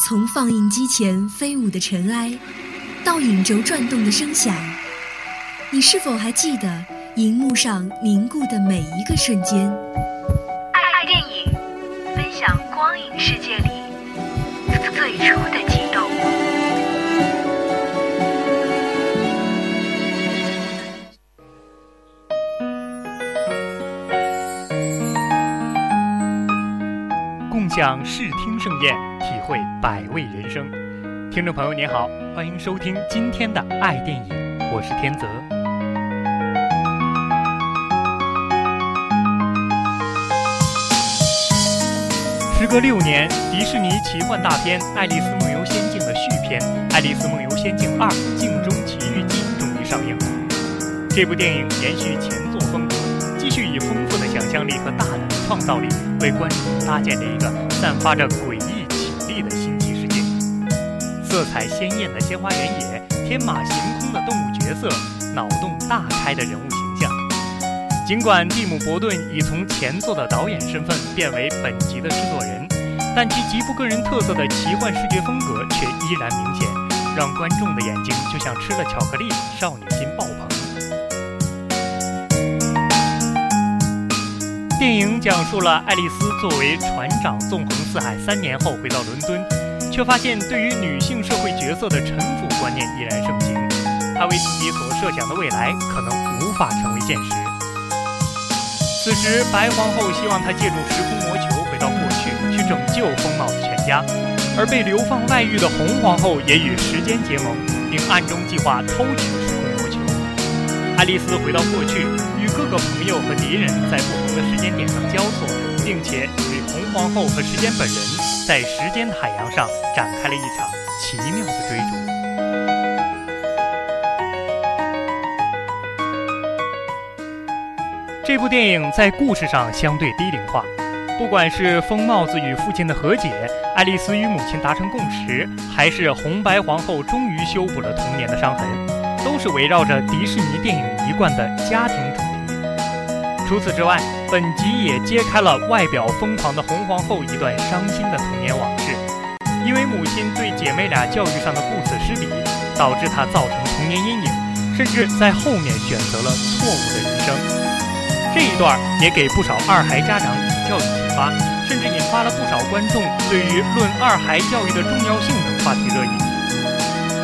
从放映机前飞舞的尘埃，到影轴转动的声响，你是否还记得荧幕上凝固的每一个瞬间？爱电影，分享光影世界里最初的共享视听盛宴，体会百味人生。听众朋友您好，欢迎收听今天的爱电影，我是天泽。时隔六年，迪士尼奇幻大片《爱丽丝梦游仙境》的续篇《爱丽丝梦游仙境二：镜中奇遇记》终于上映。这部电影延续前作风格，继续以丰富的想象力和大胆创造力，为观众搭建了一个散发着诡异绮丽的新奇世界。色彩鲜艳的鲜花原野，天马行空的动物角色，脑洞大开的人物形象。尽管蒂姆·伯顿已从前作的导演身份变为本集的制作人，但其极富个人特色的奇幻视觉风格却依然明显，让观众的眼睛就像吃了巧克力，少女心爆电影讲述了爱丽丝作为船长纵横四海三年后回到伦敦，却发现对于女性社会角色的臣服观念依然盛行，她为自己所设想的未来可能无法成为现实。此时，白皇后希望她借助时空魔球回到过去，去拯救疯帽子全家；而被流放外域的红皇后也与时间结盟，并暗中计划偷取。爱丽丝回到过去，与各个朋友和敌人在不同的时间点上交错，并且与红皇后和时间本人在时间的海洋上展开了一场奇妙的追逐。这部电影在故事上相对低龄化，不管是疯帽子与父亲的和解，爱丽丝与母亲达成共识，还是红白皇后终于修补了童年的伤痕，都是围绕着迪士尼电影一贯的家庭主题。除此之外，本集也揭开了外表疯狂的红皇后一段伤心的童年往事，因为母亲对姐妹俩教育上的顾此失彼，导致她造成童年阴影，甚至在后面选择了错误的人生。这一段也给不少二孩家长以教育启发，甚至引发了不少观众对于论二孩教育的重要性等话题热议。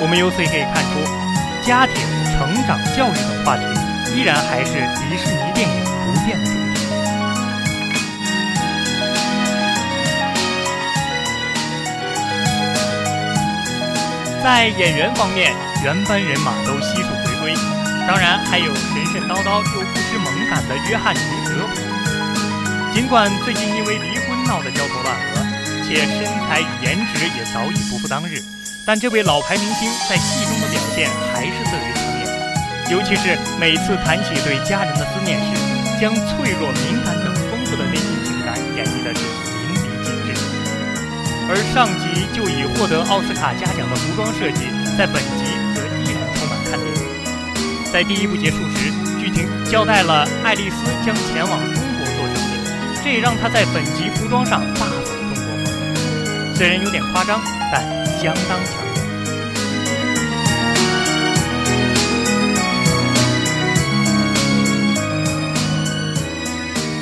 我们由此也可以看出，家庭、成长、教育等话题依然还是迪士尼电影不变的主题。在演员方面，原班人马都悉数回归，当然还有神神叨叨又不失萌感的约翰尼·德普。尽管最近因为离婚闹得焦头烂额，且身材与颜值也早已不复当日，但这位老牌明星在戏中的表现还。尤其是每次谈起对家人的思念时，将脆弱、敏感等丰富的内心情感演绎的是淋漓尽致。而上集就已获得奥斯卡嘉奖的服装设计，在本集则依然充满看点。在第一部结束时，剧情交代了爱丽丝将前往中国做生意，这也让她在本集服装上大走中国风。虽然有点夸张，但相当强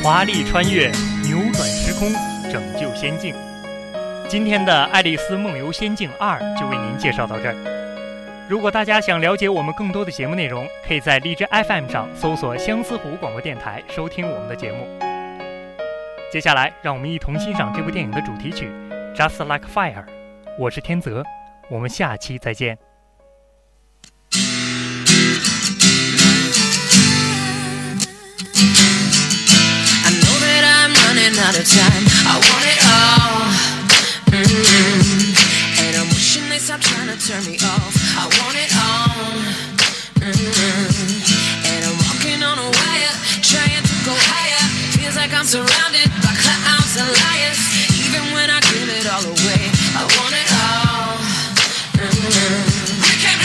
华丽穿越，扭转时空，拯救仙境。今天的《爱丽丝梦游仙境二》就为您介绍到这儿。如果大家想了解我们更多的节目内容，可以在荔枝 FM 上搜索相思湖广播电台收听我们的节目。接下来，让我们一同欣赏这部电影的主题曲《Just Like Fire》。我是天泽，我们下期再见。Surrounded by clowns and liars. Even when I give it all away, I want it all. Mm-hmm. We came